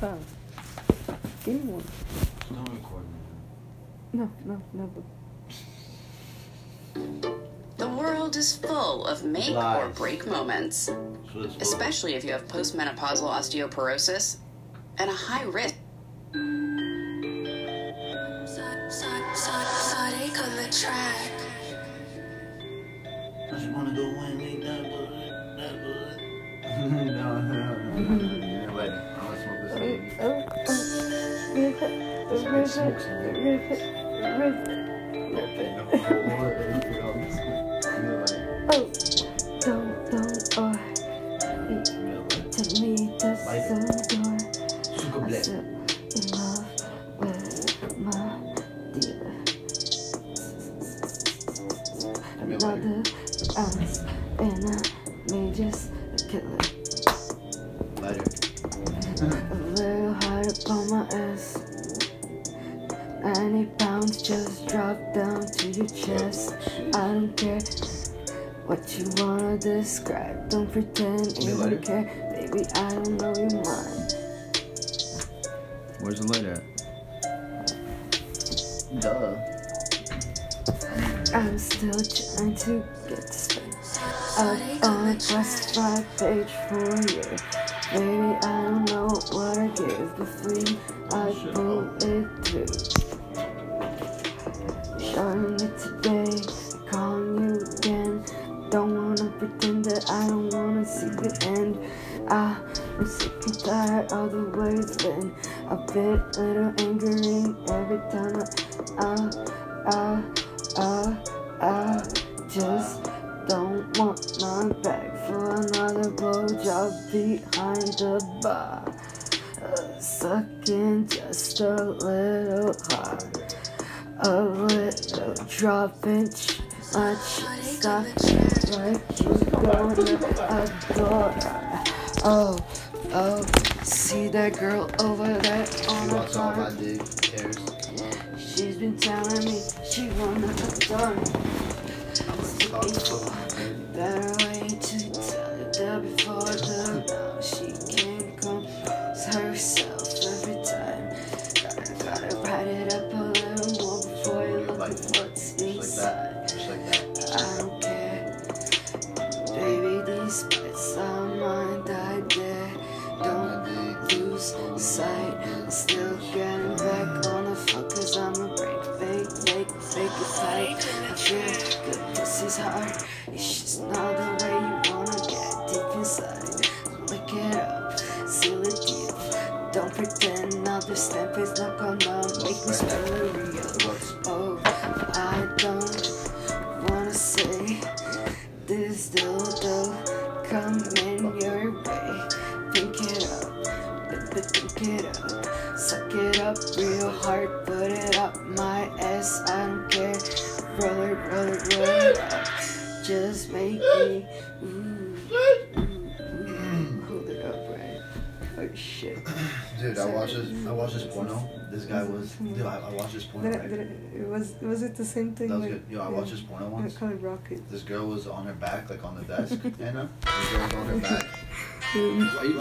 Fan. Give me one. No recording. No, no, never. The world is full of make or break moments, So especially if you have postmenopausal osteoporosis and a high risk. Sonic on the track. I just wanna go and make that bullet, that bullet. no, no, no. It. Oh, don't, don't, or to me Light some door. I still in love with my dealer. Another ounce and I may just kill it. Lighter. A little hard upon my ass. 90 pounds just drop down to your chest. I don't care what you wanna describe. Don't pretend you don't care. Baby, I don't know your mind. Where's the light at? Duh. I'm still trying to get this thing up on a classified page for you. Baby, I don't know what Don't wanna pretend that I don't wanna see the end. I am sick and tired of the way it's been. A bit little angering every time I, I, I, I, I just don't want my back for another blowjob behind the bar. Uh, sucking just a little hard. A little drop inch, much stop you. Oh, oh, see that girl over there on the hairs. She's been telling me she wanna adore. Better wait to tell her that before the she fake it fight. I feel good, pussy's hard. It's just not the way you wanna get deep inside. Lick it up, seal it deep. Don't pretend now the stamp is not gonna make me spell it real. Oh, I don't wanna say this dildo coming your way. Think it up, baby, think it up. Suck it up real hard, put it up my ass. I don't care, it, it, roll it up. Just make me hold it up right. Oh shit. Dude, I watched this. I watched this porno. This guy was. Dude, I, I watched this porno. Did it, it, was was it the same thing? That was good. Yo, I watched this porno once. called Rocket. This girl was on her back, like on the desk. Anna. This girl was on her back. Um, Why you